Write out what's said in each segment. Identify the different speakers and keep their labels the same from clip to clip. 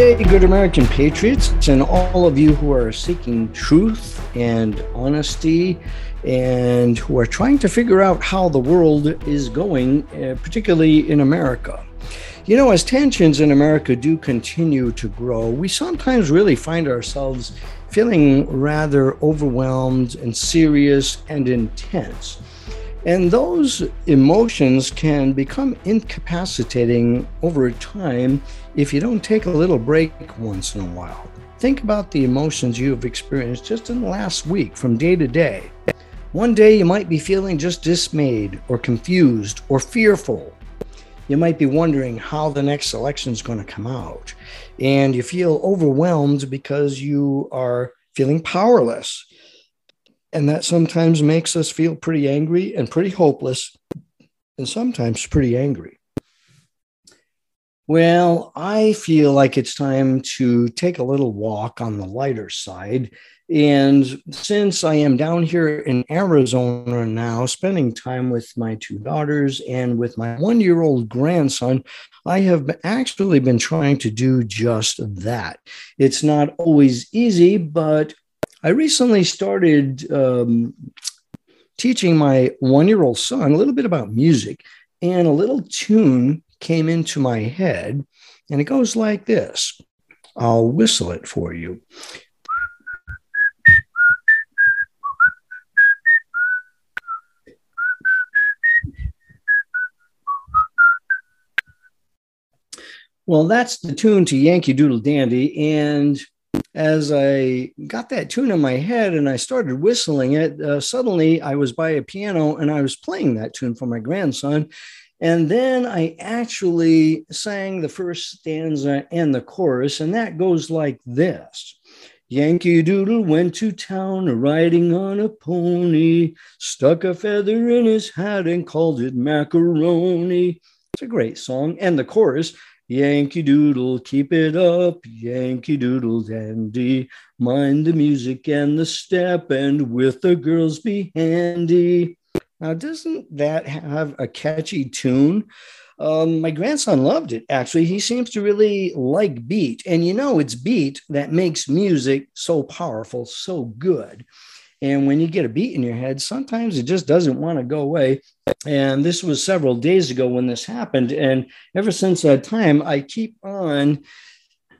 Speaker 1: day, good American patriots, and all of you who are seeking truth and honesty and who are trying to figure out how the world is going, uh, particularly in America. You know, as tensions in America do continue to grow, we sometimes really find ourselves feeling rather overwhelmed and serious and intense. And those emotions can become incapacitating over time if you don't take a little break once in a while. Think about the emotions you have experienced just in the last week from day to day. One day you might be feeling just dismayed or confused or fearful. You might be wondering how the next election is going to come out. And you feel overwhelmed because you are feeling powerless and that sometimes makes us feel pretty angry and pretty hopeless, and sometimes pretty angry. Well, I feel like it's time to take a little walk on the lighter side. And since I am down here in Arizona now, spending time with my two daughters and with my one year old grandson, I have actually been trying to do just that. It's not always easy, but I recently started um, teaching my one year old son a little bit about music, and a little tune came into my head, and it goes like this I'll whistle it for you. Well, that's the tune to Yankee Doodle Dandy. And as I got that tune in my head and I started whistling it, uh, suddenly I was by a piano and I was playing that tune for my grandson. And then I actually sang the first stanza and the chorus, and that goes like this Yankee Doodle went to town riding on a pony, stuck a feather in his hat and called it macaroni. It's a great song. And the chorus Yankee Doodle, keep it up, Yankee Doodle dandy. Mind the music and the step, and with the girls be handy. Now, doesn't that have a catchy tune? Um, my grandson loved it, actually. He seems to really like beat. And you know, it's beat that makes music so powerful, so good. And when you get a beat in your head, sometimes it just doesn't want to go away. And this was several days ago when this happened. And ever since that time, I keep on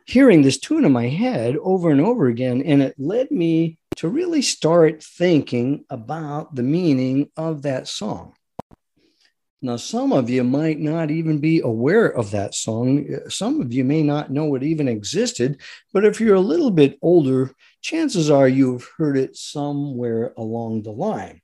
Speaker 1: hearing this tune in my head over and over again. And it led me to really start thinking about the meaning of that song. Now, some of you might not even be aware of that song. Some of you may not know it even existed. But if you're a little bit older, chances are you've heard it somewhere along the line.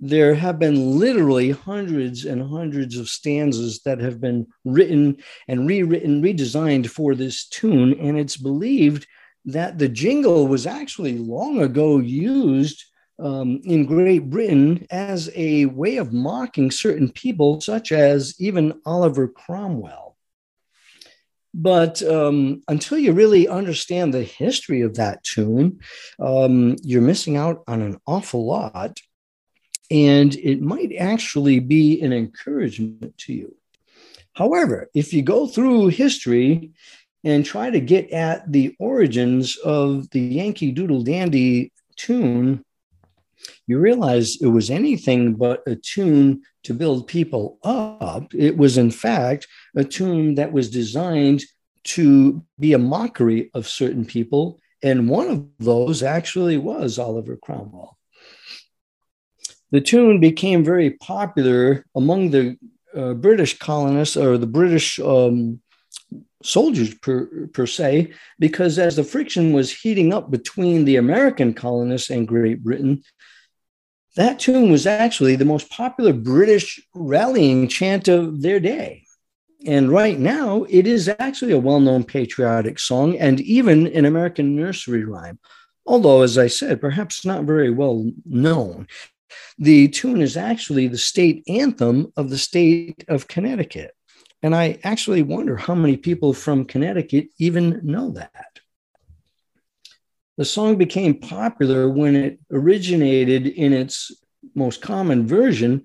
Speaker 1: There have been literally hundreds and hundreds of stanzas that have been written and rewritten, redesigned for this tune. And it's believed that the jingle was actually long ago used um, in Great Britain as a way of mocking certain people, such as even Oliver Cromwell. But um, until you really understand the history of that tune, um, you're missing out on an awful lot. And it might actually be an encouragement to you. However, if you go through history and try to get at the origins of the Yankee Doodle Dandy tune, you realize it was anything but a tune to build people up. It was, in fact, a tune that was designed to be a mockery of certain people. And one of those actually was Oliver Cromwell. The tune became very popular among the uh, British colonists or the British um, soldiers per, per se, because as the friction was heating up between the American colonists and Great Britain, that tune was actually the most popular British rallying chant of their day. And right now, it is actually a well known patriotic song and even an American nursery rhyme, although, as I said, perhaps not very well known. The tune is actually the state anthem of the state of Connecticut. And I actually wonder how many people from Connecticut even know that. The song became popular when it originated in its most common version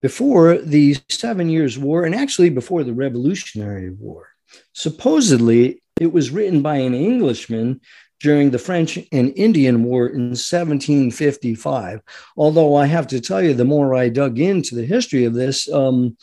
Speaker 1: before the Seven Years' War and actually before the Revolutionary War. Supposedly, it was written by an Englishman during the French and Indian War in 1755. Although I have to tell you, the more I dug into the history of this, um,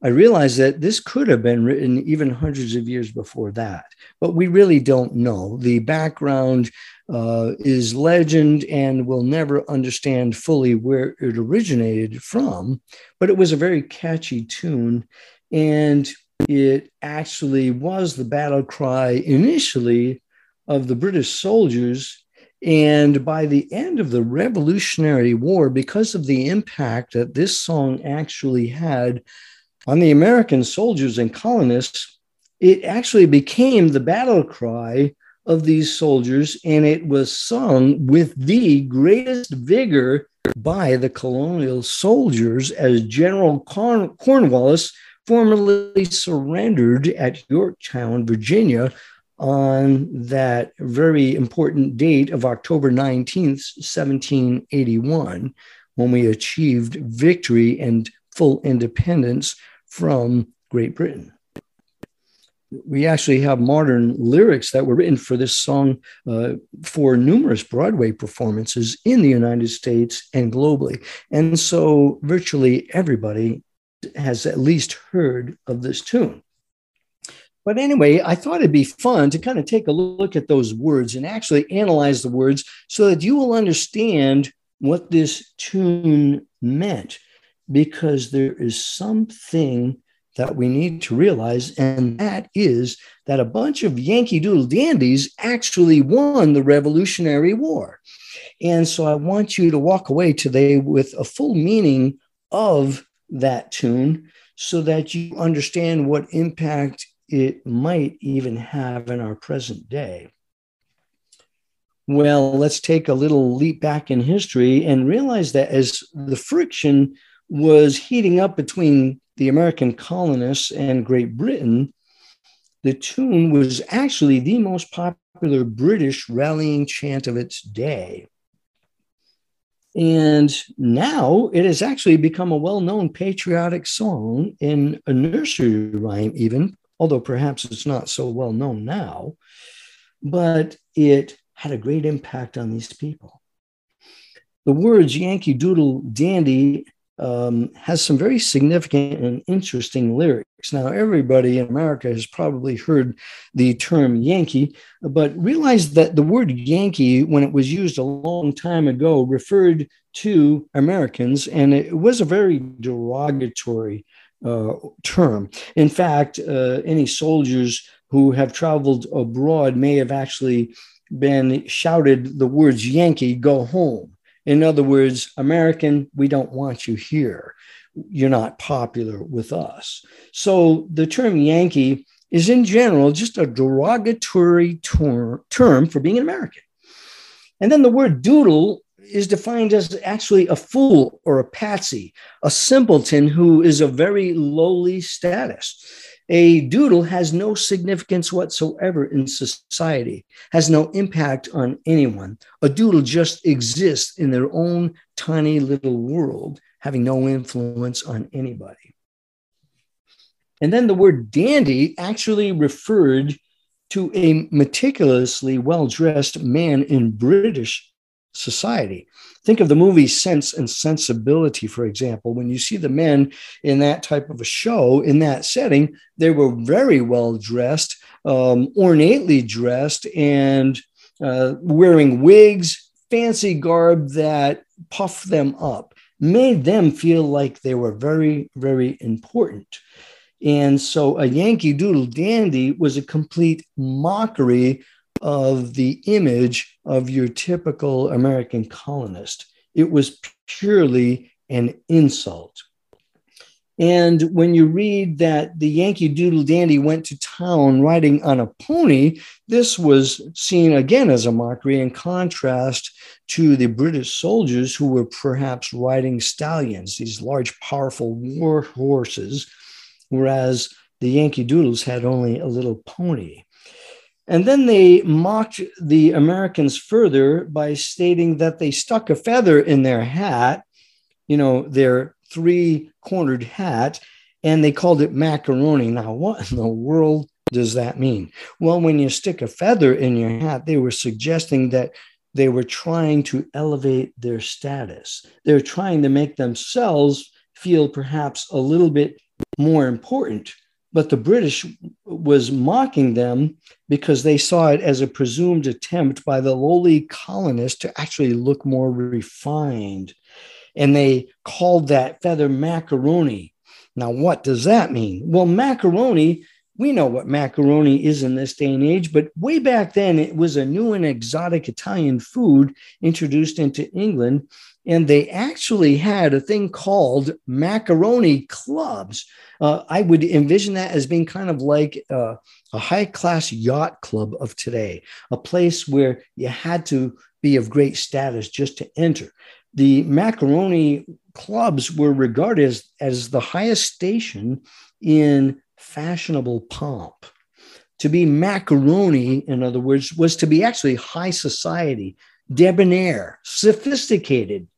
Speaker 1: I realized that this could have been written even hundreds of years before that, but we really don't know. The background uh, is legend and we'll never understand fully where it originated from, but it was a very catchy tune. And it actually was the battle cry initially of the British soldiers. And by the end of the Revolutionary War, because of the impact that this song actually had on the American soldiers and colonists, it actually became the battle cry of these soldiers, and it was sung with the greatest vigor by the colonial soldiers as General Corn- Cornwallis formally surrendered at Yorktown, Virginia, on that very important date of October 19th, 1781, when we achieved victory and full independence from Great Britain. We actually have modern lyrics that were written for this song uh, for numerous Broadway performances in the United States and globally. And so virtually everybody has at least heard of this tune. But anyway, I thought it'd be fun to kind of take a look at those words and actually analyze the words so that you will understand what this tune meant, because there is something that we need to realize, and that is that a bunch of Yankee Doodle dandies actually won the Revolutionary War. And so I want you to walk away today with a full meaning of that tune so that you understand what impact it might even have in our present day. Well, let's take a little leap back in history and realize that as the friction was heating up between the American colonists and Great Britain, the tune was actually the most popular British rallying chant of its day. And now it has actually become a well known patriotic song in a nursery rhyme, even although perhaps it's not so well known now, but it had a great impact on these people. The words Yankee Doodle Dandy um, has some very significant and interesting lyrics. Now, everybody in America has probably heard the term Yankee, but realize that the word Yankee, when it was used a long time ago, referred to Americans, and it was a very derogatory uh, term. In fact, uh, any soldiers who have traveled abroad may have actually been shouted the words Yankee, go home. In other words, American, we don't want you here. You're not popular with us. So the term Yankee is in general just a derogatory ter- term for being an American. And then the word doodle is defined as actually a fool or a patsy, a simpleton who is of very lowly status. A doodle has no significance whatsoever in society, has no impact on anyone. A doodle just exists in their own tiny little world, having no influence on anybody. And then the word dandy actually referred to a meticulously well dressed man in British society. Think of the movie Sense and Sensibility, for example. When you see the men in that type of a show, in that setting, they were very well dressed, um, ornately dressed, and uh, wearing wigs, fancy garb that puffed them up, made them feel like they were very, very important. And so a Yankee Doodle Dandy was a complete mockery of the image of your typical American colonist. It was purely an insult. And when you read that the Yankee Doodle Dandy went to town riding on a pony, this was seen again as a mockery in contrast to the British soldiers who were perhaps riding stallions, these large, powerful war horses, whereas the Yankee Doodles had only a little pony. And then they mocked the Americans further by stating that they stuck a feather in their hat, you know, their three cornered hat, and they called it macaroni. Now, what in the world does that mean? Well, when you stick a feather in your hat, they were suggesting that they were trying to elevate their status. They're trying to make themselves feel perhaps a little bit more important. But the British was mocking them because they saw it as a presumed attempt by the lowly colonists to actually look more refined. And they called that feather macaroni. Now, what does that mean? Well, macaroni we know what macaroni is in this day and age, but way back then it was a new and exotic Italian food introduced into England. And they actually had a thing called macaroni clubs. Uh, I would envision that as being kind of like uh, a high class yacht club of today, a place where you had to be of great status just to enter. The macaroni clubs were regarded as, as the highest station in fashionable pomp. To be macaroni, in other words, was to be actually high society, debonair, sophisticated,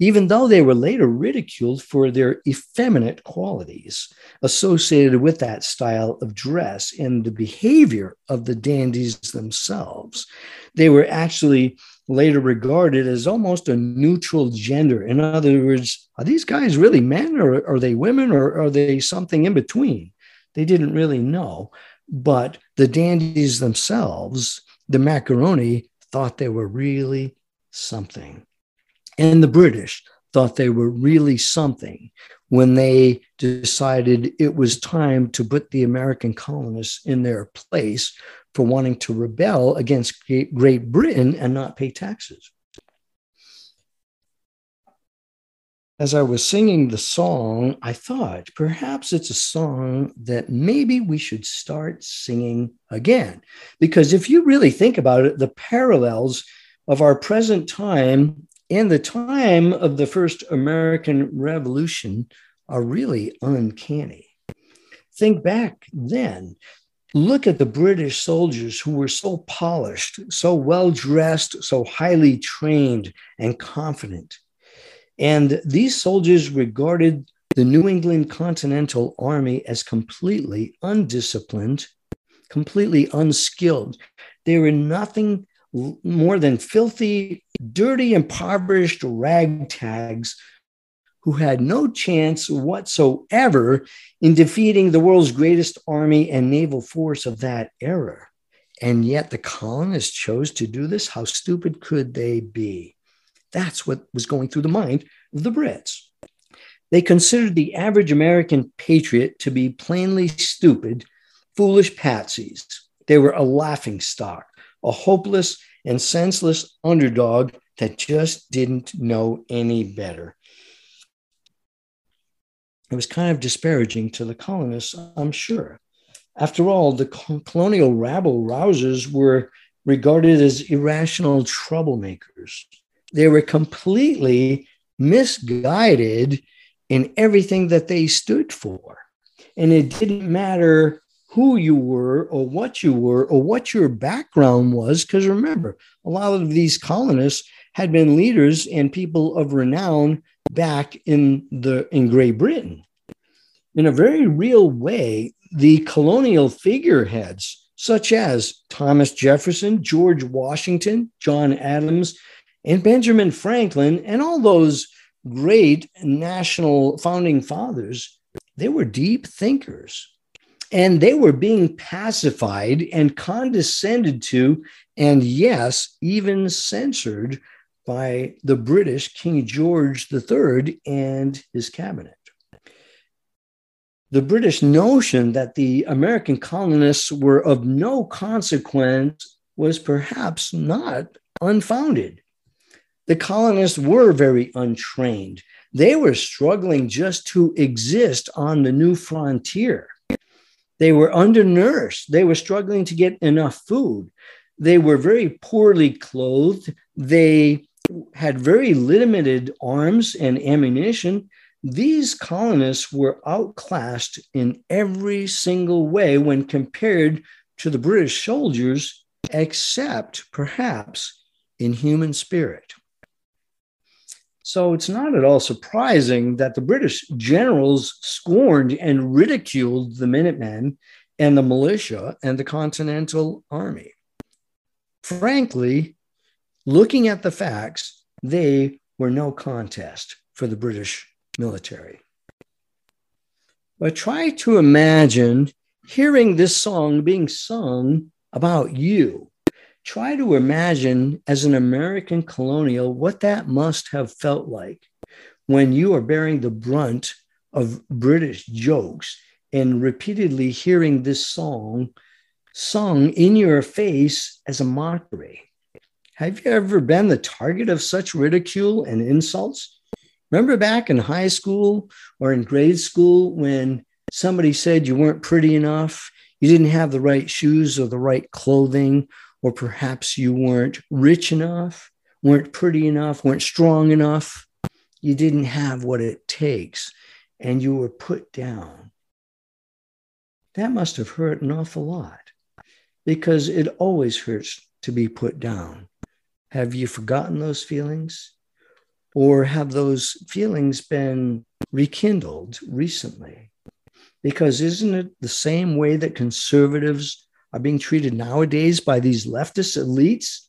Speaker 1: even though they were later ridiculed for their effeminate qualities associated with that style of dress and the behavior of the dandies themselves. They were actually later regarded as almost a neutral gender. In other words, are these guys really men or are they women or are they something in between? They didn't really know. But the dandies themselves, the macaroni, thought they were really something. And the British thought they were really something when they decided it was time to put the American colonists in their place for wanting to rebel against Great Britain and not pay taxes. As I was singing the song, I thought perhaps it's a song that maybe we should start singing again. Because if you really think about it, the parallels of our present time and the time of the first American Revolution are really uncanny. Think back then. Look at the British soldiers who were so polished, so well dressed, so highly trained and confident and these soldiers regarded the New England Continental Army as completely undisciplined, completely unskilled. They were nothing more than filthy, dirty, impoverished ragtags who had no chance whatsoever in defeating the world's greatest army and naval force of that era. And yet the colonists chose to do this. How stupid could they be? That's what was going through the mind of the Brits. They considered the average American patriot to be plainly stupid, foolish patsies. They were a laughing stock, a hopeless and senseless underdog that just didn't know any better. It was kind of disparaging to the colonists, I'm sure. After all, the colonial rabble rousers were regarded as irrational troublemakers they were completely misguided in everything that they stood for. And it didn't matter who you were or what you were or what your background was. Because remember, a lot of these colonists had been leaders and people of renown back in the in Great Britain. In a very real way, the colonial figureheads, such as Thomas Jefferson, George Washington, John Adams, and Benjamin Franklin and all those great national founding fathers, they were deep thinkers. And they were being pacified and condescended to, and yes, even censored by the British King George III and his cabinet. The British notion that the American colonists were of no consequence was perhaps not unfounded the colonists were very untrained. They were struggling just to exist on the new frontier. They were undernourished. They were struggling to get enough food. They were very poorly clothed. They had very limited arms and ammunition. These colonists were outclassed in every single way when compared to the British soldiers, except perhaps in human spirit. So it's not at all surprising that the British generals scorned and ridiculed the Minutemen and the militia and the Continental Army. Frankly, looking at the facts, they were no contest for the British military. But try to imagine hearing this song being sung about you. Try to imagine, as an American colonial, what that must have felt like when you are bearing the brunt of British jokes and repeatedly hearing this song sung in your face as a mockery. Have you ever been the target of such ridicule and insults? Remember back in high school or in grade school when somebody said you weren't pretty enough, you didn't have the right shoes or the right clothing, or perhaps you weren't rich enough, weren't pretty enough, weren't strong enough, you didn't have what it takes, and you were put down. That must have hurt an awful lot because it always hurts to be put down. Have you forgotten those feelings? Or have those feelings been rekindled recently? Because isn't it the same way that conservatives are being treated nowadays by these leftist elites?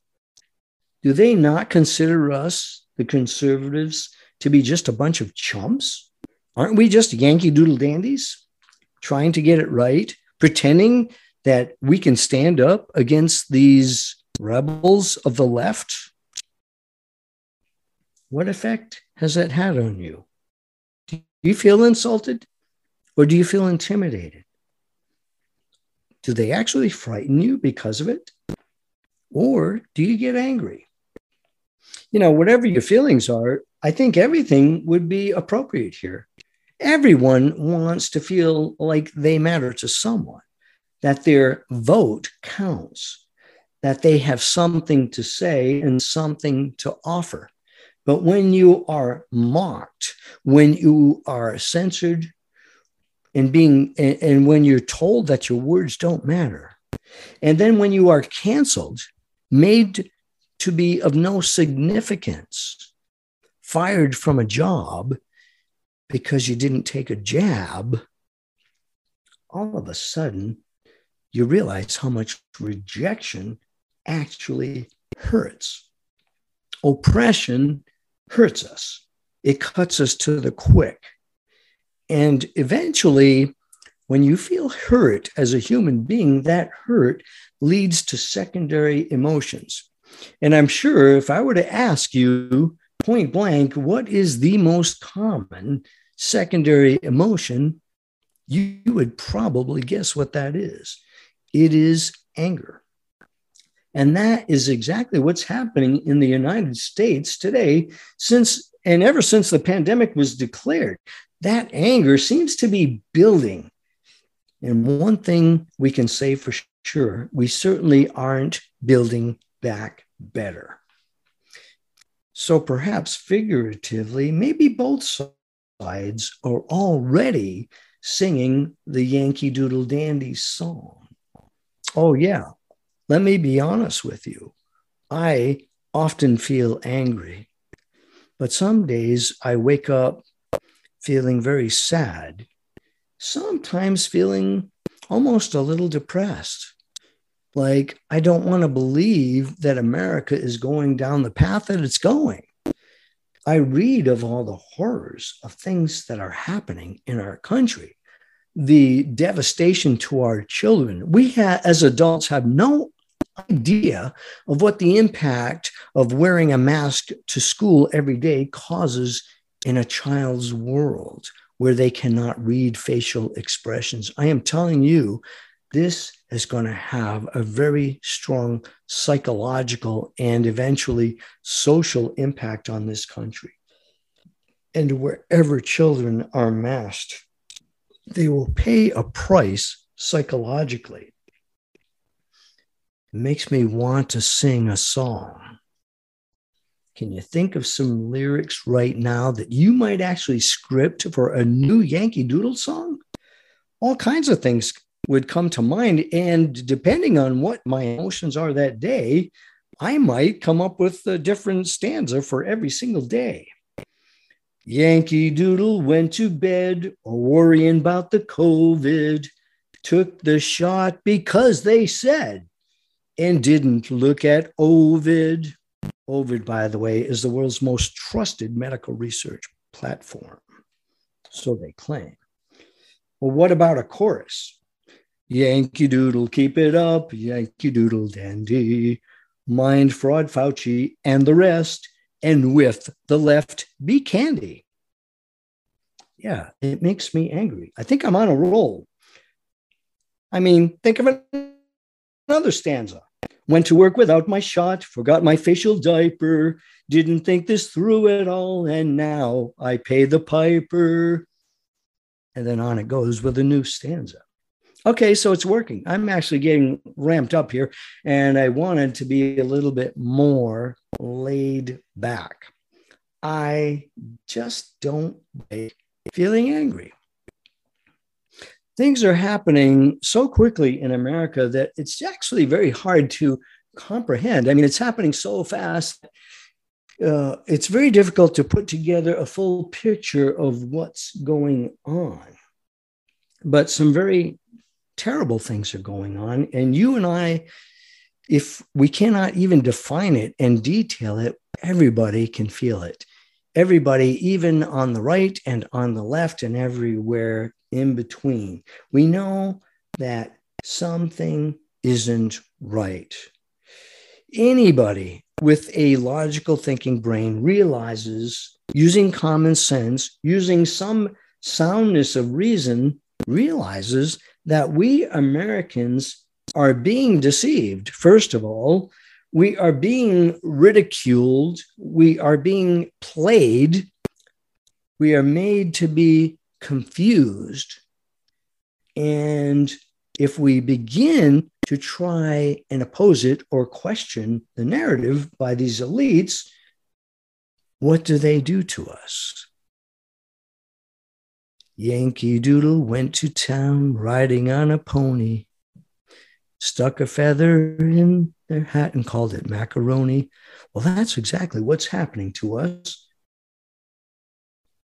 Speaker 1: Do they not consider us, the conservatives, to be just a bunch of chumps? Aren't we just Yankee Doodle dandies trying to get it right, pretending that we can stand up against these rebels of the left? What effect has that had on you? Do you feel insulted or do you feel intimidated? Do they actually frighten you because of it? Or do you get angry? You know, whatever your feelings are, I think everything would be appropriate here. Everyone wants to feel like they matter to someone, that their vote counts, that they have something to say and something to offer. But when you are mocked, when you are censored, and being and, when you're told that your words don't matter, and then when you are canceled, made to be of no significance, fired from a job because you didn't take a jab, all of a sudden you realize how much rejection actually hurts. Oppression hurts us, it cuts us to the quick. And eventually, when you feel hurt as a human being, that hurt leads to secondary emotions. And I'm sure if I were to ask you point blank, what is the most common secondary emotion? You would probably guess what that is. It is anger. And that is exactly what's happening in the United States today, since and ever since the pandemic was declared. That anger seems to be building. And one thing we can say for sure we certainly aren't building back better. So perhaps figuratively, maybe both sides are already singing the Yankee Doodle Dandy song. Oh, yeah. Let me be honest with you. I often feel angry, but some days I wake up feeling very sad, sometimes feeling almost a little depressed. Like, I don't want to believe that America is going down the path that it's going. I read of all the horrors of things that are happening in our country, the devastation to our children. We ha- as adults have no idea of what the impact of wearing a mask to school every day causes in a child's world where they cannot read facial expressions. I am telling you, this is going to have a very strong psychological and eventually social impact on this country. And wherever children are masked, they will pay a price psychologically. Makes me want to sing a song. Can you think of some lyrics right now that you might actually script for a new Yankee Doodle song? All kinds of things would come to mind. And depending on what my emotions are that day, I might come up with a different stanza for every single day. Yankee Doodle went to bed, worrying about the COVID. took the shot because they said and didn't look at Ovid. Ovid, by the way, is the world's most trusted medical research platform. So they claim. Well, what about a chorus? Yankee Doodle, keep it up, Yankee Doodle dandy. Mind fraud Fauci and the rest, and with the left be candy. Yeah, it makes me angry. I think I'm on a roll. I mean, think of another stanza. Went to work without my shot, forgot my facial diaper, didn't think this through at all, and now I pay the piper. And then on it goes with a new stanza. Okay, so it's working. I'm actually getting ramped up here, and I wanted to be a little bit more laid back. I just don't like feeling angry things are happening so quickly in America that it's actually very hard to comprehend. I mean, it's happening so fast. Uh, it's very difficult to put together a full picture of what's going on. But some very terrible things are going on. And you and I, if we cannot even define it and detail it, everybody can feel it. Everybody, even on the right and on the left and everywhere, in between. We know that something isn't right. Anybody with a logical thinking brain realizes using common sense, using some soundness of reason, realizes that we Americans are being deceived. First of all, we are being ridiculed, we are being played, we are made to be confused. And if we begin to try and oppose it or question the narrative by these elites, what do they do to us? Yankee Doodle went to town riding on a pony, stuck a feather in their hat and called it macaroni. Well, that's exactly what's happening to us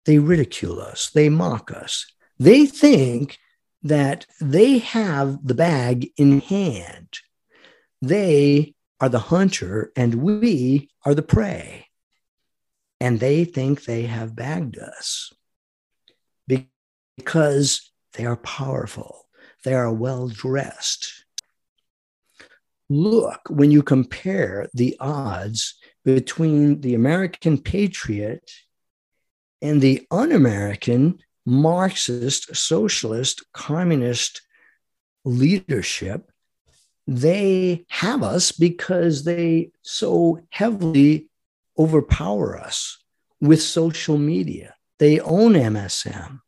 Speaker 1: they ridicule us, they mock us. They think that they have the bag in hand. They are the hunter and we are the prey. And they think they have bagged us because they are powerful, they are well dressed. Look, when you compare the odds between the American patriot and the un American Marxist, socialist, communist leadership, they have us because they so heavily overpower us with social media. They own MSM.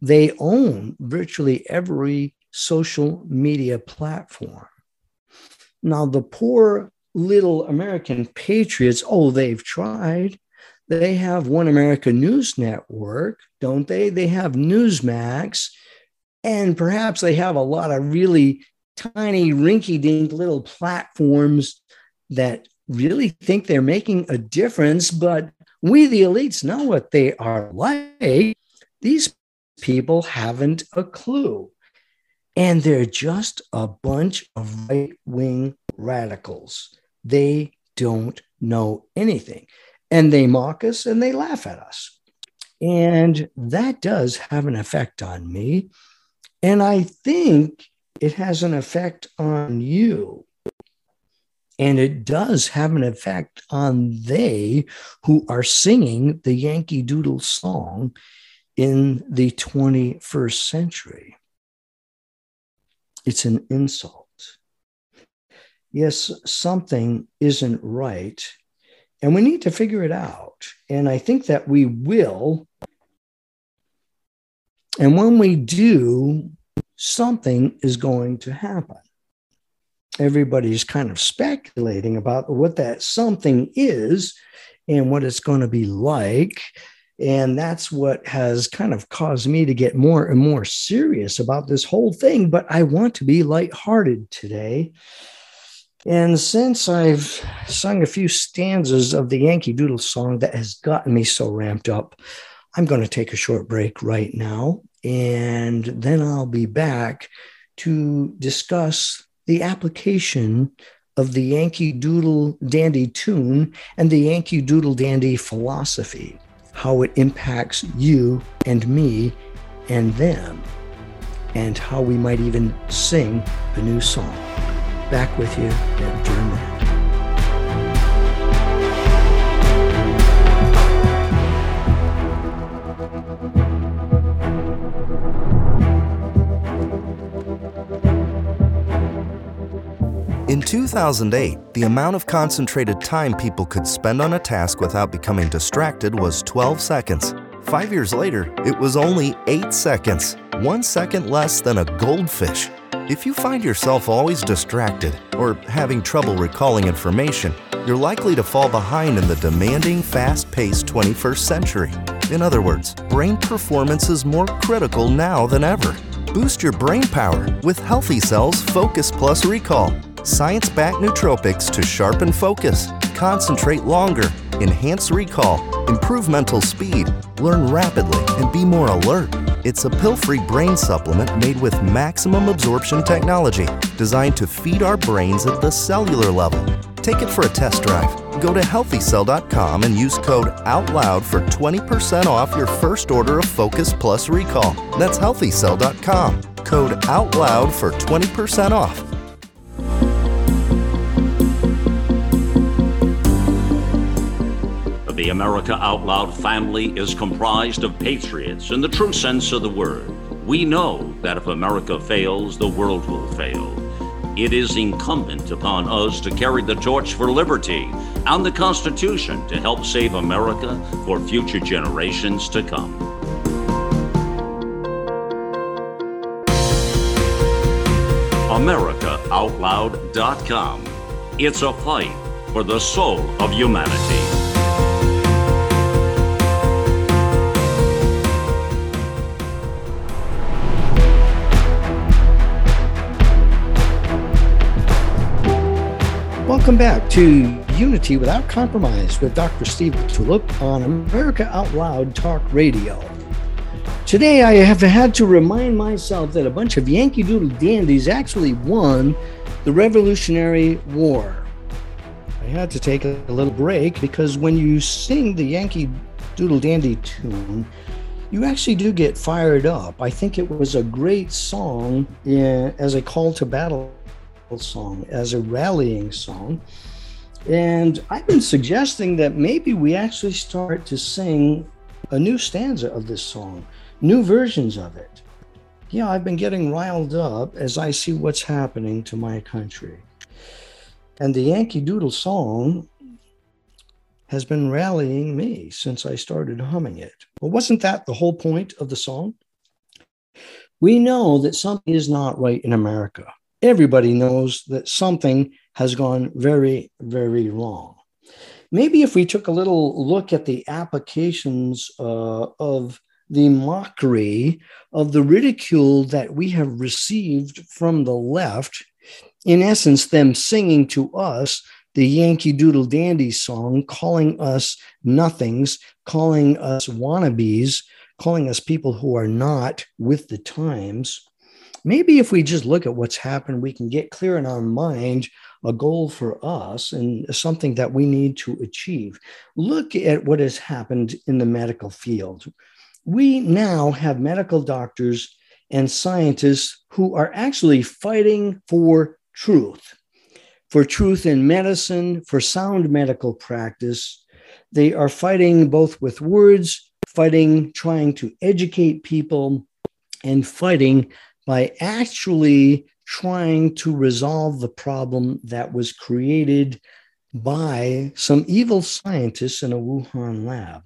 Speaker 1: They own virtually every social media platform. Now, the poor little American patriots, oh, they've tried. They have One America News Network, don't they? They have Newsmax, and perhaps they have a lot of really tiny, rinky dink little platforms that really think they're making a difference. But we, the elites, know what they are like. These people haven't a clue. And they're just a bunch of right wing radicals. They don't know anything and they mock us and they laugh at us. And that does have an effect on me. And I think it has an effect on you. And it does have an effect on they who are singing the Yankee Doodle song in the 21st century. It's an insult. Yes, something isn't right and we need to figure it out. And I think that we will. And when we do, something is going to happen. Everybody's kind of speculating about what that something is and what it's going to be like. And that's what has kind of caused me to get more and more serious about this whole thing. But I want to be lighthearted today. And since I've sung a few stanzas of the Yankee Doodle song that has gotten me so ramped up, I'm going to take a short break right now. And then I'll be back to discuss the application of the Yankee Doodle Dandy tune and the Yankee Doodle Dandy philosophy, how it impacts you and me and them, and how we might even sing a new song. Back with you minute.
Speaker 2: In 2008, the amount of concentrated time people could spend on a task without becoming distracted was 12 seconds. Five years later, it was only 8 seconds, one second less than a goldfish. If you find yourself always distracted or having trouble recalling information, you're likely to fall behind in the demanding, fast paced 21st century. In other words, brain performance is more critical now than ever. Boost your brain power with Healthy Cells Focus Plus Recall science backed nootropics to sharpen focus, concentrate longer, enhance recall, improve mental speed, learn rapidly, and be more alert. It's a pill free brain supplement made with maximum absorption technology designed to feed our brains at the cellular level. Take it for a test drive. Go to healthycell.com and use code OUTLOUD for 20% off your first order of Focus Plus Recall. That's healthycell.com. Code OUTLOUD for 20% off.
Speaker 3: The America Out Loud family is comprised of patriots in the true sense of the word. We know that if America fails, the world will fail. It is incumbent upon us to carry the torch for liberty and the Constitution to help save America for future generations to come. AmericaOutloud.com. It's a fight for the soul of humanity.
Speaker 1: Welcome back to Unity Without Compromise with Dr. Steve Tulip on America Out Loud Talk Radio. Today, I have had to remind myself that a bunch of Yankee Doodle dandies actually won the Revolutionary War. I had to take a little break because when you sing the Yankee Doodle Dandy tune, you actually do get fired up. I think it was a great song eh, as a call to battle song, as a rallying song. And I've been suggesting that maybe we actually start to sing a new stanza of this song, new versions of it. Yeah, I've been getting riled up as I see what's happening to my country. And the Yankee Doodle song has been rallying me since I started humming it. But wasn't that the whole point of the song? We know that something is not right in America everybody knows that something has gone very, very wrong. Maybe if we took a little look at the applications uh, of the mockery, of the ridicule that we have received from the left, in essence, them singing to us the Yankee Doodle Dandy song, calling us nothings, calling us wannabes, calling us people who are not with the times maybe if we just look at what's happened, we can get clear in our mind a goal for us and something that we need to achieve. Look at what has happened in the medical field. We now have medical doctors and scientists who are actually fighting for truth, for truth in medicine, for sound medical practice. They are fighting both with words, fighting, trying to educate people, and fighting by actually trying to resolve the problem that was created by some evil scientists in a Wuhan lab.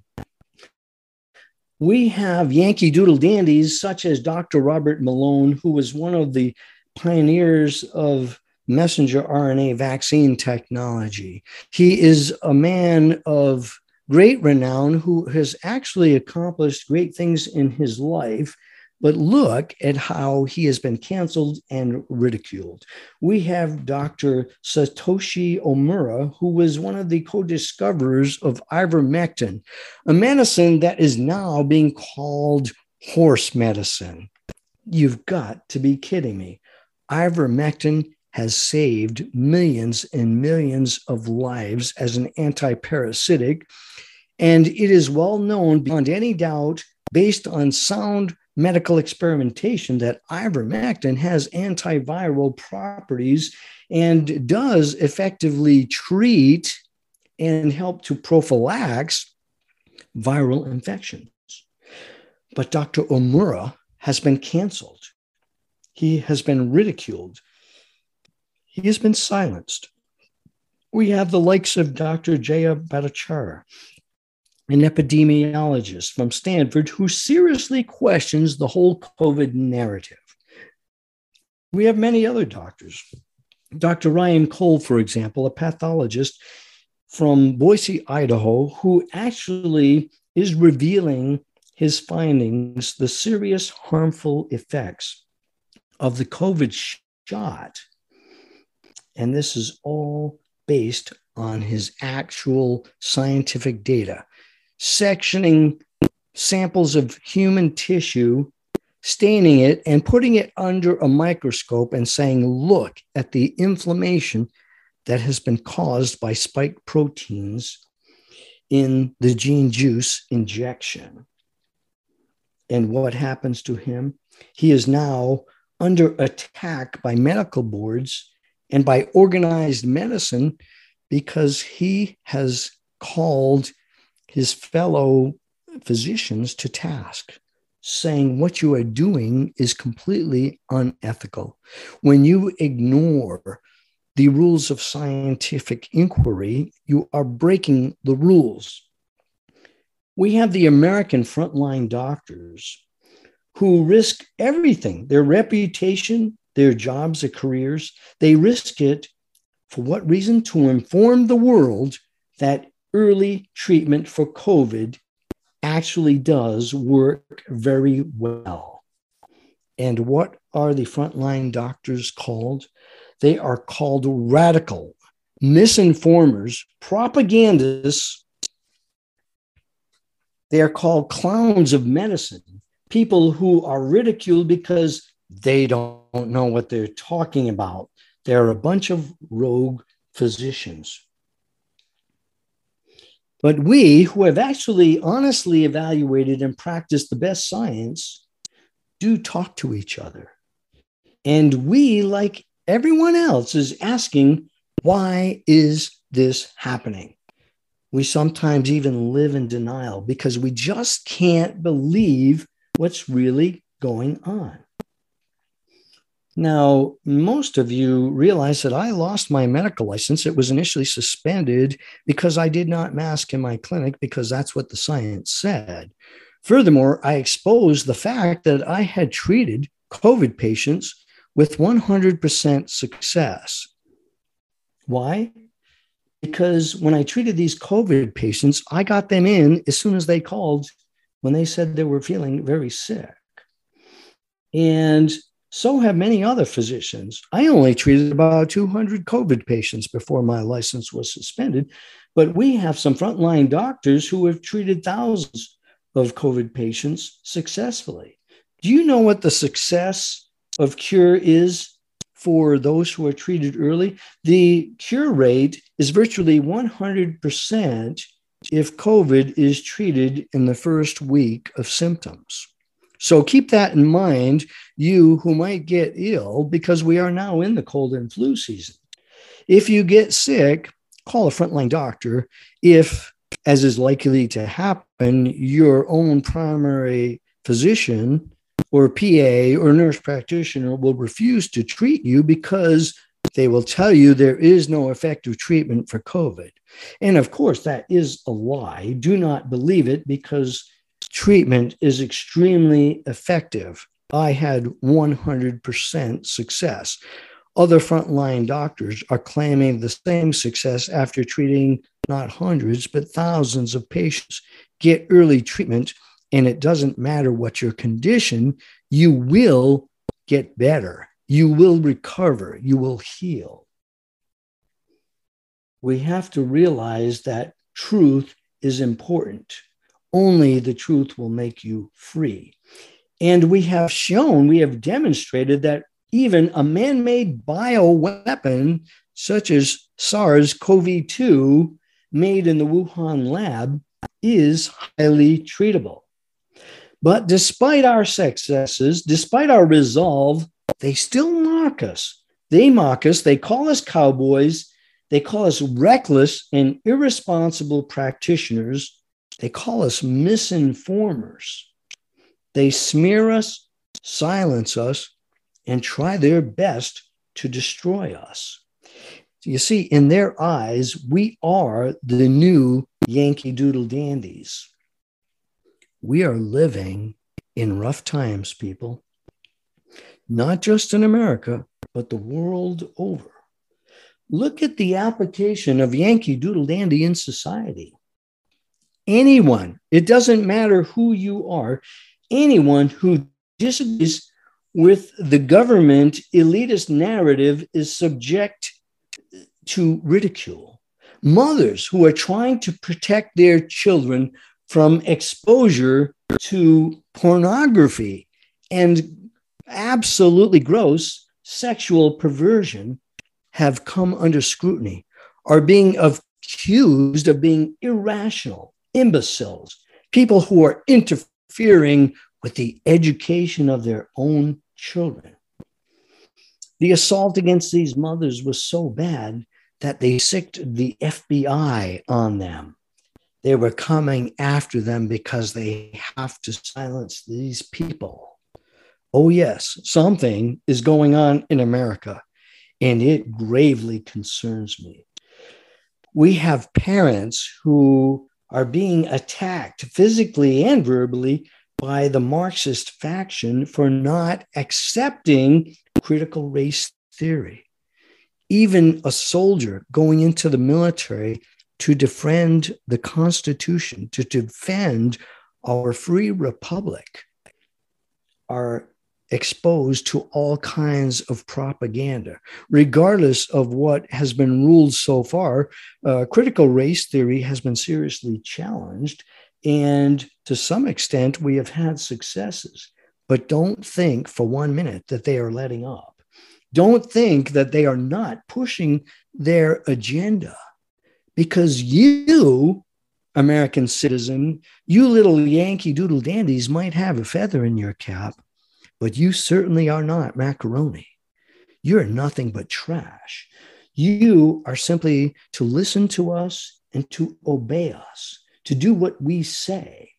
Speaker 1: We have Yankee Doodle dandies such as Dr. Robert Malone, who was one of the pioneers of messenger RNA vaccine technology. He is a man of great renown who has actually accomplished great things in his life but look at how he has been canceled and ridiculed. We have Dr. Satoshi Omura, who was one of the co discoverers of ivermectin, a medicine that is now being called horse medicine. You've got to be kidding me. Ivermectin has saved millions and millions of lives as an antiparasitic. And it is well known beyond any doubt, based on sound medical experimentation, that ivermectin has antiviral properties and does effectively treat and help to prophylax viral infections. But Dr. Omura has been canceled. He has been ridiculed he has been silenced. We have the likes of Dr. Jaya Bhattacharya, an epidemiologist from Stanford who seriously questions the whole COVID narrative. We have many other doctors. Dr. Ryan Cole, for example, a pathologist from Boise, Idaho, who actually is revealing his findings, the serious harmful effects of the COVID shot and this is all based on his actual scientific data, sectioning samples of human tissue, staining it, and putting it under a microscope and saying, look at the inflammation that has been caused by spike proteins in the gene juice injection. And what happens to him? He is now under attack by medical boards and by organized medicine because he has called his fellow physicians to task, saying what you are doing is completely unethical. When you ignore the rules of scientific inquiry, you are breaking the rules. We have the American frontline doctors who risk everything their reputation, their jobs, their careers. They risk it for what reason? To inform the world that early treatment for COVID actually does work very well. And what are the frontline doctors called? They are called radical misinformers, propagandists. They are called clowns of medicine, people who are ridiculed because they don't know what they're talking about. They're a bunch of rogue physicians. But we, who have actually honestly evaluated and practiced the best science, do talk to each other. And we, like everyone else, is asking, why is this happening? We sometimes even live in denial because we just can't believe what's really going on. Now, most of you realize that I lost my medical license. It was initially suspended because I did not mask in my clinic because that's what the science said. Furthermore, I exposed the fact that I had treated COVID patients with 100% success. Why? Because when I treated these COVID patients, I got them in as soon as they called when they said they were feeling very sick. And so have many other physicians. I only treated about 200 COVID patients before my license was suspended, but we have some frontline doctors who have treated thousands of COVID patients successfully. Do you know what the success of cure is for those who are treated early? The cure rate is virtually 100% if COVID is treated in the first week of symptoms. So keep that in mind, you who might get ill, because we are now in the cold and flu season. If you get sick, call a frontline doctor. If, as is likely to happen, your own primary physician or PA or nurse practitioner will refuse to treat you because they will tell you there is no effective treatment for COVID. And of course, that is a lie. Do not believe it because treatment is extremely effective. I had 100% success. Other frontline doctors are claiming the same success after treating not hundreds, but thousands of patients. Get early treatment, and it doesn't matter what your condition, you will get better. You will recover. You will heal. We have to realize that truth is important only the truth will make you free. And we have shown, we have demonstrated that even a man made bioweapon such as SARS CoV 2 made in the Wuhan lab is highly treatable. But despite our successes, despite our resolve, they still mock us. They mock us. They call us cowboys. They call us reckless and irresponsible practitioners. They call us misinformers. They smear us, silence us, and try their best to destroy us. You see, in their eyes, we are the new Yankee Doodle dandies. We are living in rough times, people, not just in America, but the world over. Look at the application of Yankee Doodle Dandy in society. Anyone, it doesn't matter who you are, anyone who disagrees with the government elitist narrative is subject to ridicule. Mothers who are trying to protect their children from exposure to pornography and absolutely gross sexual perversion have come under scrutiny, are being accused of being irrational, imbeciles, people who are interfering with the education of their own children. The assault against these mothers was so bad that they sicked the FBI on them. They were coming after them because they have to silence these people. Oh, yes, something is going on in America, and it gravely concerns me. We have parents who are being attacked physically and verbally by the Marxist faction for not accepting critical race theory. Even a soldier going into the military to defend the Constitution, to defend our free republic, are exposed to all kinds of propaganda. Regardless of what has been ruled so far, uh, critical race theory has been seriously challenged. And to some extent, we have had successes. But don't think for one minute that they are letting up don't think that they are not pushing their agenda because you, American citizen, you little Yankee Doodle dandies might have a feather in your cap, but you certainly are not macaroni. You're nothing but trash. You are simply to listen to us and to obey us, to do what we say.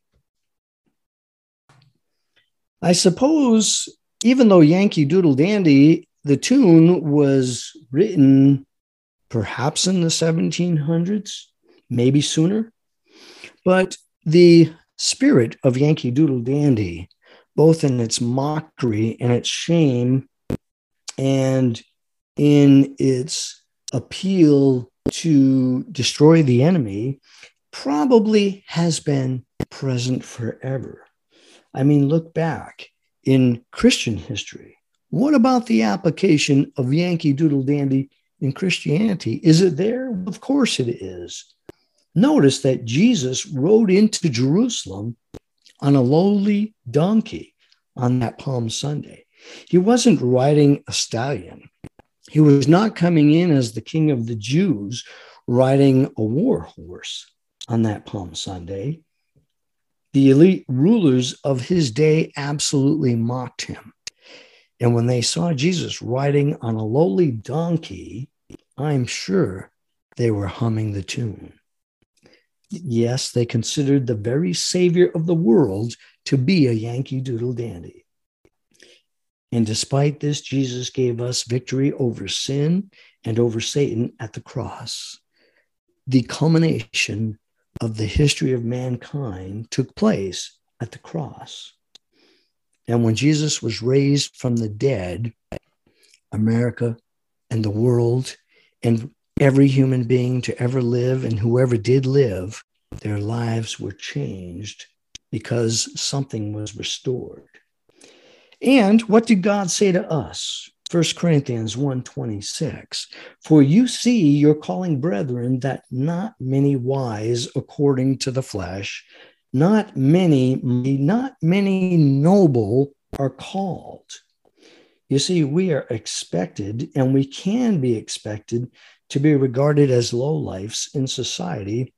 Speaker 1: I suppose, even though Yankee Doodle Dandy the tune was written perhaps in the 1700s, maybe sooner. But the spirit of Yankee Doodle Dandy, both in its mockery and its shame, and in its appeal to destroy the enemy, probably has been present forever. I mean, look back in Christian history. What about the application of Yankee Doodle Dandy in Christianity? Is it there? Of course it is. Notice that Jesus rode into Jerusalem on a lowly donkey on that Palm Sunday. He wasn't riding a stallion. He was not coming in as the king of the Jews riding a war horse on that Palm Sunday. The elite rulers of his day absolutely mocked him. And when they saw Jesus riding on a lowly donkey, I'm sure they were humming the tune. Yes, they considered the very savior of the world to be a Yankee Doodle dandy. And despite this, Jesus gave us victory over sin and over Satan at the cross. The culmination of the history of mankind took place at the cross. And when Jesus was raised from the dead, America and the world and every human being to ever live and whoever did live, their lives were changed because something was restored. And what did God say to us? 1 Corinthians 1:26 For you see your calling brethren that not many wise according to the flesh not many, not many noble are called. You see, we are expected and we can be expected to be regarded as lowlifes in society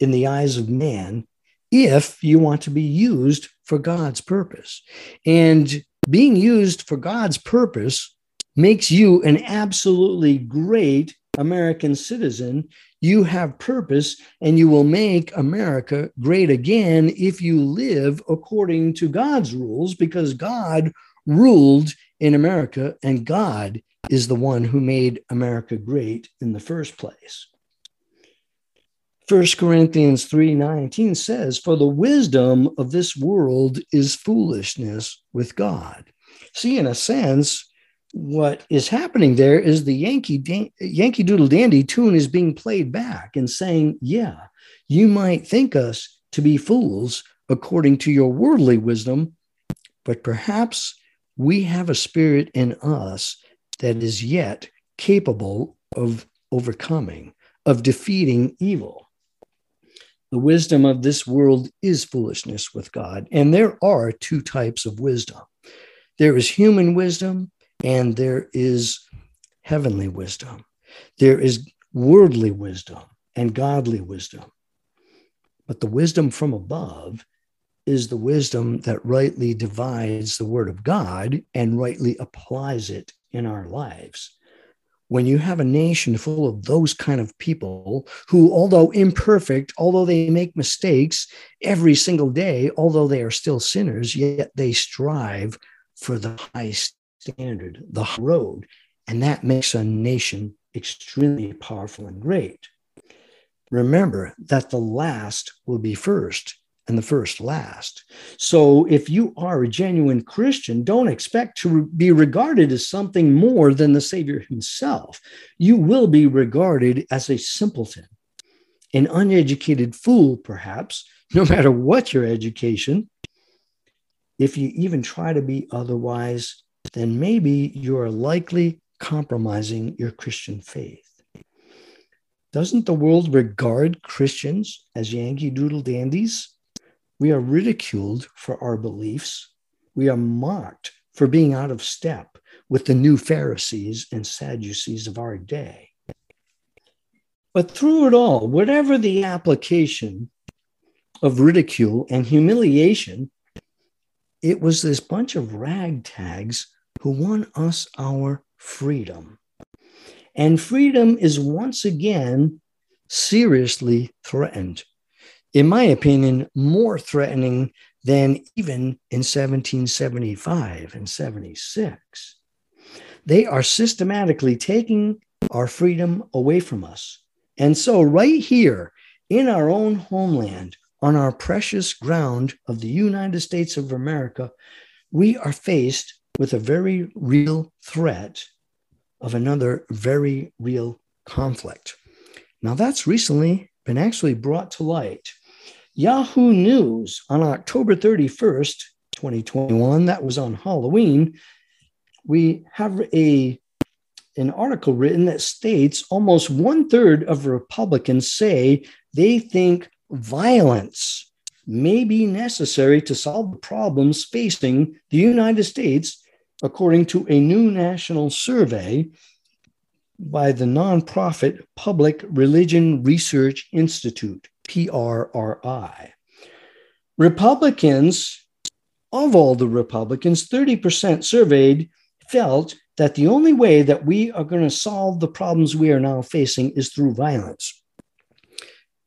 Speaker 1: in the eyes of man if you want to be used for God's purpose. And being used for God's purpose makes you an absolutely great American citizen. You have purpose and you will make America great again if you live according to God's rules because God ruled in America and God is the one who made America great in the first place. 1 Corinthians 3:19 says, "For the wisdom of this world is foolishness with God." See, in a sense, what is happening there is the Yankee Dan- Yankee Doodle Dandy tune is being played back and saying, "Yeah, you might think us to be fools according to your worldly wisdom, but perhaps we have a spirit in us that is yet capable of overcoming, of defeating evil." The wisdom of this world is foolishness with God. And there are two types of wisdom there is human wisdom, and there is heavenly wisdom. There is worldly wisdom and godly wisdom. But the wisdom from above is the wisdom that rightly divides the word of God and rightly applies it in our lives when you have a nation full of those kind of people who, although imperfect, although they make mistakes every single day, although they are still sinners, yet they strive for the high standard, the high road. And that makes a nation extremely powerful and great. Remember that the last will be first and the first last. So if you are a genuine Christian, don't expect to be regarded as something more than the Savior himself. You will be regarded as a simpleton, an uneducated fool, perhaps, no matter what your education. If you even try to be otherwise, then maybe you are likely compromising your Christian faith. Doesn't the world regard Christians as Yankee Doodle dandies? We are ridiculed for our beliefs. We are mocked for being out of step with the new Pharisees and Sadducees of our day. But through it all, whatever the application of ridicule and humiliation, it was this bunch of ragtags who won us our freedom. And freedom is once again seriously threatened in my opinion, more threatening than even in 1775 and 76. They are systematically taking our freedom away from us. And so, right here in our own homeland, on our precious ground of the United States of America, we are faced with a very real threat of another very real conflict. Now, that's recently been actually brought to light Yahoo News on October 31st, 2021, that was on Halloween, we have a an article written that states almost one third of Republicans say they think violence may be necessary to solve the problems facing the United States, according to a new national survey by the nonprofit Public Religion Research Institute. PRRI. Republicans, of all the Republicans, 30% surveyed felt that the only way that we are going to solve the problems we are now facing is through violence.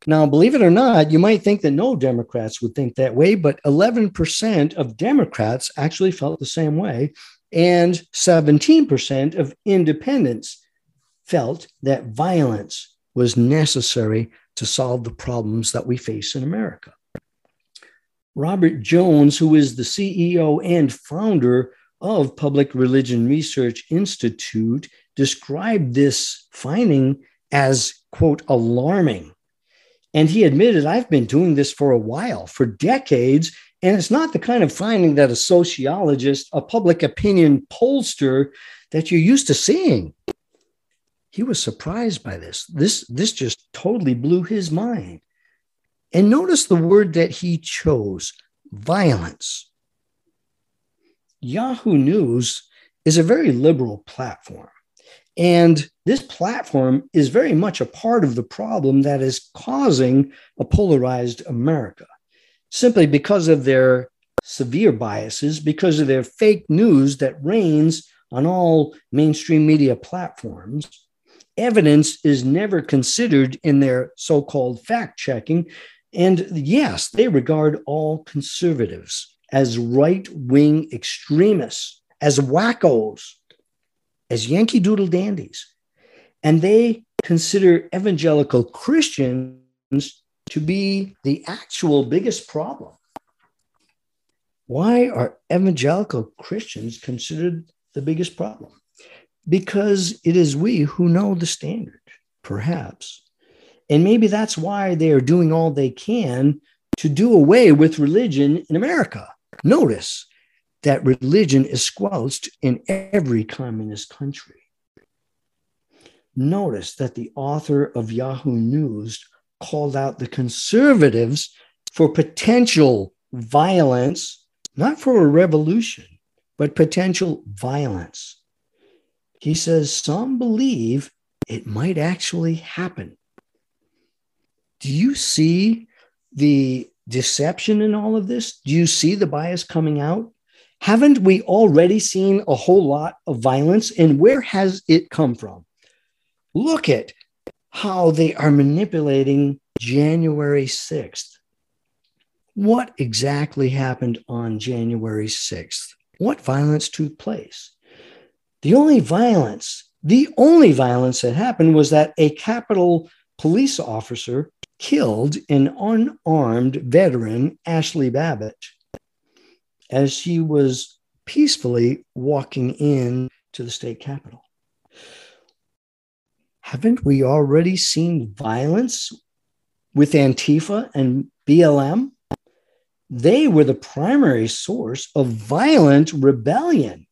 Speaker 1: Now, believe it or not, you might think that no Democrats would think that way, but 11% of Democrats actually felt the same way, and 17% of independents felt that violence was necessary to solve the problems that we face in America. Robert Jones, who is the CEO and founder of Public Religion Research Institute, described this finding as, quote, alarming. And he admitted, I've been doing this for a while, for decades, and it's not the kind of finding that a sociologist, a public opinion pollster that you're used to seeing he was surprised by this. This this just totally blew his mind. And notice the word that he chose violence. Yahoo News is a very liberal platform. And this platform is very much a part of the problem that is causing a polarized America simply because of their severe biases, because of their fake news that reigns on all mainstream media platforms. Evidence is never considered in their so called fact checking. And yes, they regard all conservatives as right wing extremists, as wackos, as Yankee Doodle dandies. And they consider evangelical Christians to be the actual biggest problem. Why are evangelical Christians considered the biggest problem? Because it is we who know the standard, perhaps. And maybe that's why they are doing all they can to do away with religion in America. Notice that religion is squelched in every communist country. Notice that the author of Yahoo News called out the conservatives for potential violence, not for a revolution, but potential violence. He says some believe it might actually happen. Do you see the deception in all of this? Do you see the bias coming out? Haven't we already seen a whole lot of violence? And where has it come from? Look at how they are manipulating January 6th. What exactly happened on January 6th? What violence took place? The only violence, the only violence that happened was that a Capitol police officer killed an unarmed veteran, Ashley Babbitt, as she was peacefully walking in to the state capitol. Haven't we already seen violence with Antifa and BLM? They were the primary source of violent rebellion.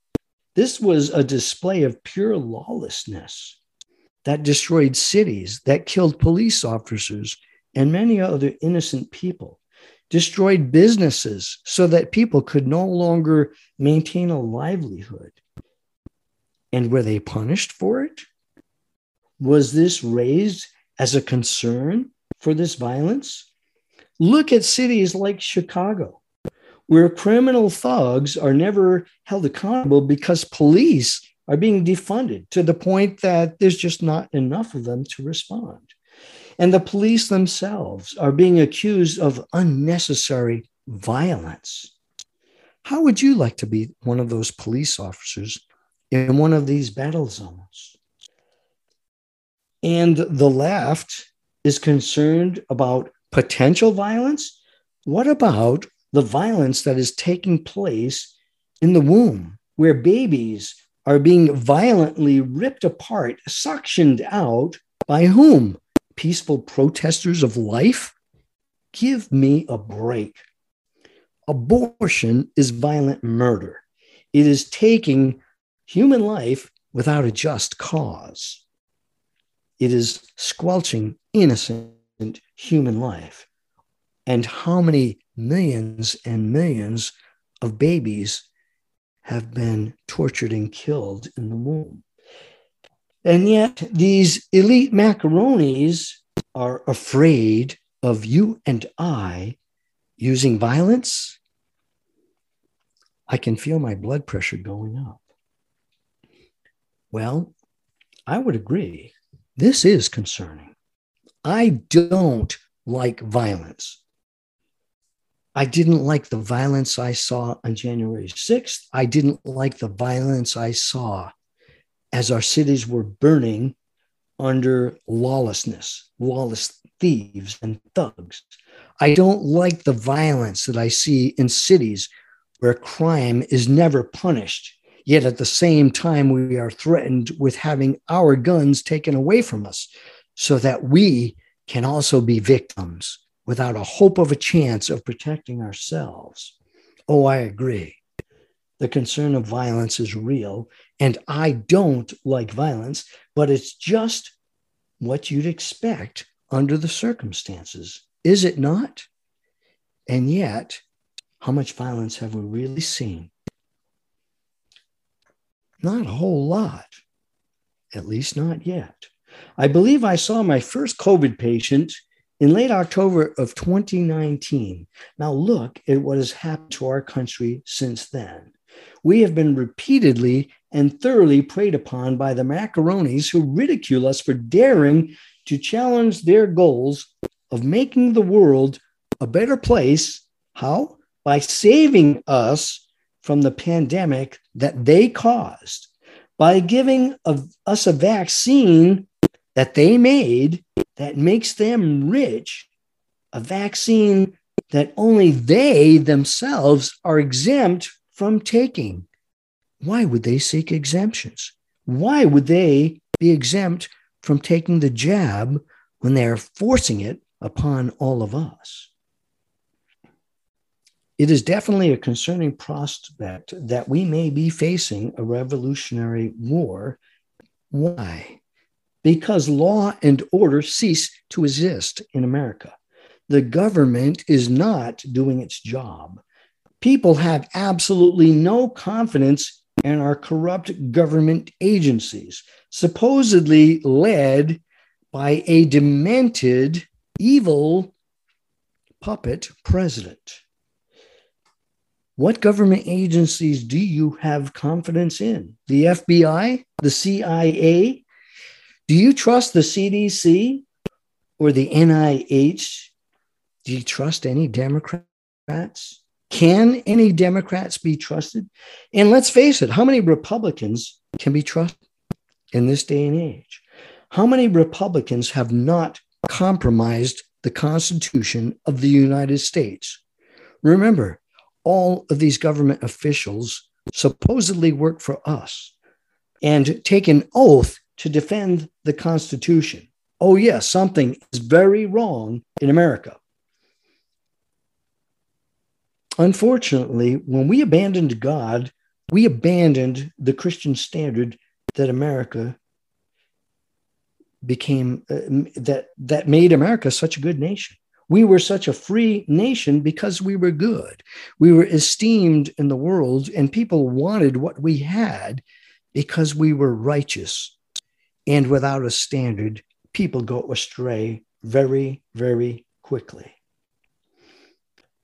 Speaker 1: This was a display of pure lawlessness that destroyed cities, that killed police officers and many other innocent people, destroyed businesses so that people could no longer maintain a livelihood. And were they punished for it? Was this raised as a concern for this violence? Look at cities like Chicago, where criminal thugs are never held accountable because police are being defunded to the point that there's just not enough of them to respond. And the police themselves are being accused of unnecessary violence. How would you like to be one of those police officers in one of these battle zones? and the left is concerned about potential violence. What about the violence that is taking place in the womb, where babies are being violently ripped apart, suctioned out by whom? Peaceful protesters of life? Give me a break. Abortion is violent murder. It is taking human life without a just cause. It is squelching innocent human life. And how many millions and millions of babies have been tortured and killed in the womb? And yet, these elite macaronis are afraid of you and I using violence. I can feel my blood pressure going up. Well, I would agree this is concerning. I don't like violence. I didn't like the violence I saw on January 6th. I didn't like the violence I saw as our cities were burning under lawlessness, lawless thieves and thugs. I don't like the violence that I see in cities where crime is never punished Yet at the same time, we are threatened with having our guns taken away from us so that we can also be victims without a hope of a chance of protecting ourselves. Oh, I agree. The concern of violence is real, and I don't like violence, but it's just what you'd expect under the circumstances is it not? And yet, how much violence have we really seen? Not a whole lot, at least not yet. I believe I saw my first COVID patient in late October of 2019. Now, look at what has happened to our country since then. We have been repeatedly and thoroughly preyed upon by the macaronis who ridicule us for daring to challenge their goals of making the world a better place. How? By saving us from the pandemic that they caused, by giving us a vaccine that they made that makes them rich, a vaccine that only they themselves are exempt from taking. Why would they seek exemptions? Why would they be exempt from taking the jab when they are forcing it upon all of us? It is definitely a concerning prospect that we may be facing a revolutionary war. Why? Because law and order cease to exist in America. The government is not doing its job. People have absolutely no confidence in our corrupt government agencies, supposedly led by a demented, evil puppet president. What government agencies do you have confidence in? The FBI, the CIA? Do you trust the CDC or the NIH? Do you trust any Democrats? Can any Democrats be trusted? And let's face it, how many Republicans can be trusted in this day and age? How many Republicans have not compromised the Constitution of the United States? Remember, all of these government officials supposedly work for us and take an oath to defend the Constitution. Oh, yes, something is very wrong in America. Unfortunately, when we abandoned God, we abandoned the Christian standard that America became uh, that that made America such a good nation. We were such a free nation because we were good. We were esteemed in the world, and people wanted what we had because we were righteous. And without a standard, people go astray very, very quickly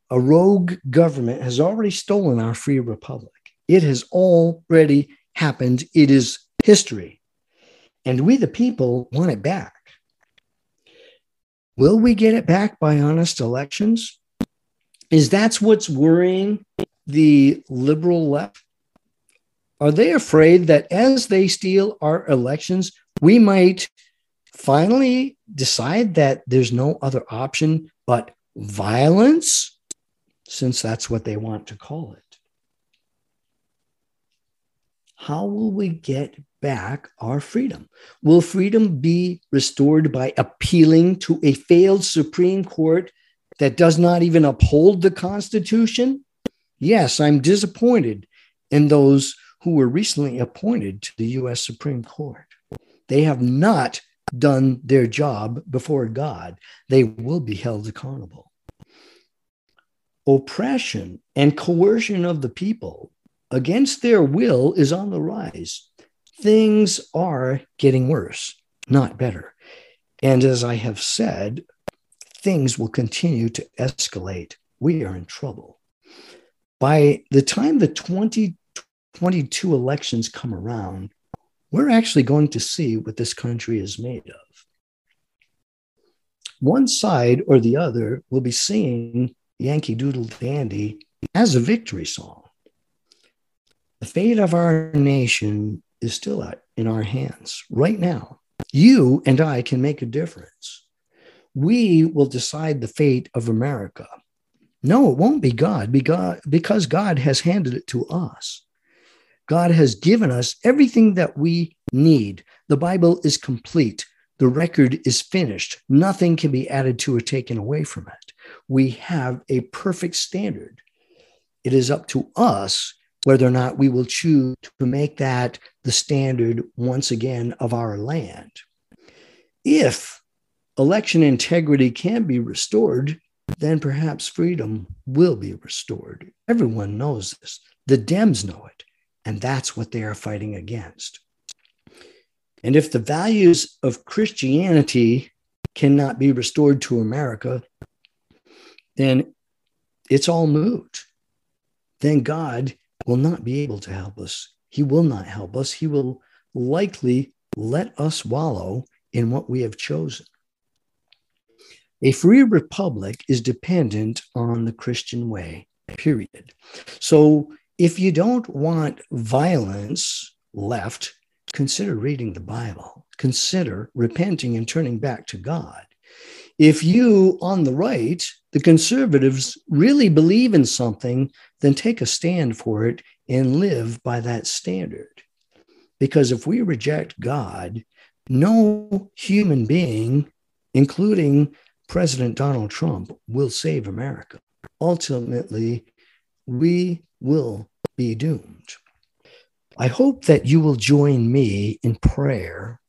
Speaker 1: a rogue government has already stolen our free republic. It has already happened. It is history. And we, the people, want it back. Will we get it back by honest elections? Is that what's worrying the liberal left? Are they afraid that as they steal our elections, we might finally decide that there's no other option but violence? since that's what they want to call it. How will we get back our freedom? Will freedom be restored by appealing to a failed Supreme Court that does not even uphold the Constitution? Yes, I'm disappointed in those who were recently appointed to the US Supreme Court. They have not done their job before God. They will be held accountable oppression and coercion of the people against their will is on the rise. Things are getting worse, not better. And as I have said, things will continue to escalate. We are in trouble. By the time the 2022 elections come around, we're actually going to see what this country is made of. One side or the other will be seeing Yankee Doodle Dandy as a victory song. The fate of our nation is still in our hands right now. You and I can make a difference. We will decide the fate of America. No, it won't be God because God has handed it to us. God has given us everything that we need. The Bible is complete. The record is finished. Nothing can be added to or taken away from it we have a perfect standard. It is up to us whether or not we will choose to make that the standard once again of our land. If election integrity can be restored, then perhaps freedom will be restored. Everyone knows this. The Dems know it, and that's what they are fighting against. And if the values of Christianity cannot be restored to America, then it's all moot. Then God will not be able to help us. He will not help us. He will likely let us wallow in what we have chosen. A free republic is dependent on the Christian way, period. So if you don't want violence left, consider reading the Bible. Consider repenting and turning back to God. If you, on the right, the conservatives, really believe in something, then take a stand for it and live by that standard. Because if we reject God, no human being, including President Donald Trump, will save America. Ultimately, we will be doomed. I hope that you will join me in prayer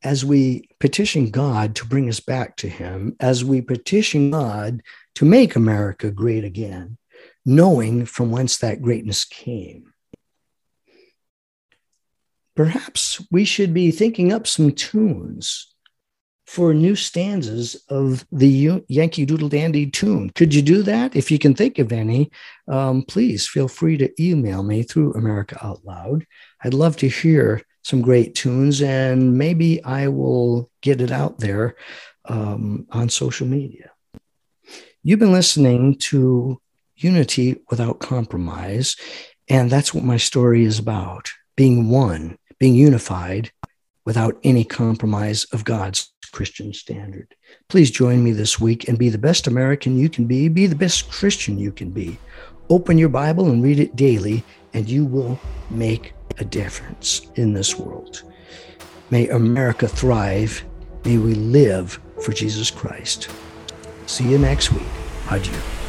Speaker 1: as we petition God to bring us back to Him, as we petition God to make America great again, knowing from whence that greatness came. Perhaps we should be thinking up some tunes for new stanzas of the Yankee Doodle Dandy tune. Could you do that? If you can think of any, um, please feel free to email me through America Out Loud. I'd love to hear some great tunes, and maybe I will get it out there um, on social media. You've been listening to Unity Without Compromise, and that's what my story is about being one, being unified without any compromise of God's Christian standard. Please join me this week and be the best American you can be, be the best Christian you can be. Open your Bible and read it daily, and you will make a difference in this world. May America thrive. May we live for Jesus Christ. See you next week. Adieu.